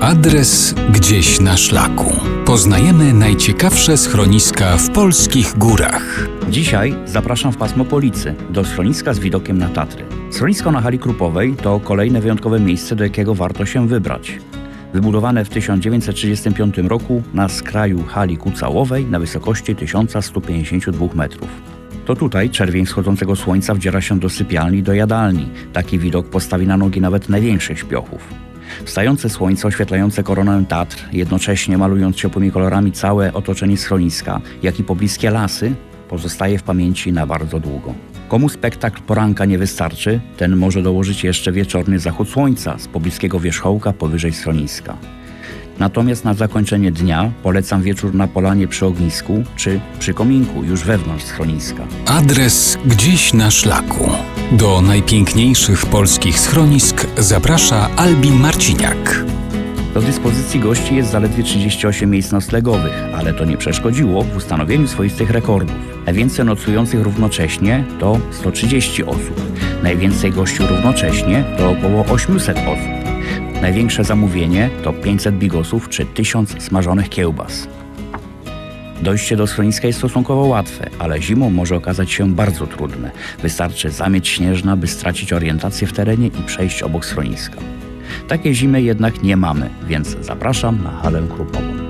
Adres gdzieś na szlaku. Poznajemy najciekawsze schroniska w polskich górach. Dzisiaj zapraszam w pasmo Policy, do schroniska z widokiem na Tatry. Schronisko na hali Krupowej to kolejne wyjątkowe miejsce, do jakiego warto się wybrać. Wybudowane w 1935 roku na skraju hali Kucałowej na wysokości 1152 metrów. To tutaj czerwień wschodzącego słońca wdziera się do sypialni do jadalni. Taki widok postawi na nogi nawet największych śpiochów. Wstające słońce oświetlające koronę Tatr, jednocześnie malując ciepłymi kolorami całe otoczenie schroniska, jak i pobliskie lasy, pozostaje w pamięci na bardzo długo. Komu spektakl poranka nie wystarczy, ten może dołożyć jeszcze wieczorny zachód słońca z pobliskiego wierzchołka powyżej schroniska. Natomiast na zakończenie dnia polecam wieczór na polanie przy ognisku czy przy kominku już wewnątrz schroniska. Adres gdzieś na szlaku. Do najpiękniejszych polskich schronisk zaprasza Albin Marciniak. Do dyspozycji gości jest zaledwie 38 miejsc noclegowych, ale to nie przeszkodziło w ustanowieniu swoistych rekordów. Najwięcej nocujących równocześnie to 130 osób. Najwięcej gości równocześnie to około 800 osób. Największe zamówienie to 500 bigosów czy 1000 smażonych kiełbas. Dojście do schroniska jest stosunkowo łatwe, ale zimą może okazać się bardzo trudne. Wystarczy zamieć śnieżna, by stracić orientację w terenie i przejść obok schroniska. Takiej zimy jednak nie mamy, więc zapraszam na halę krupową.